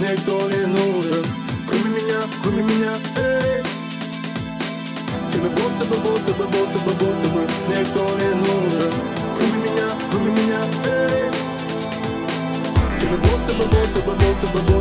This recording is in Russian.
никто не нужен? Кроме меня, кроме меня, эй. Тебе будто бы, будто бы, будто бы, будто бы Никто не нужен? Кроме меня, кроме меня, эй. Тебе будто бы, будто бы, будто бы, будто бы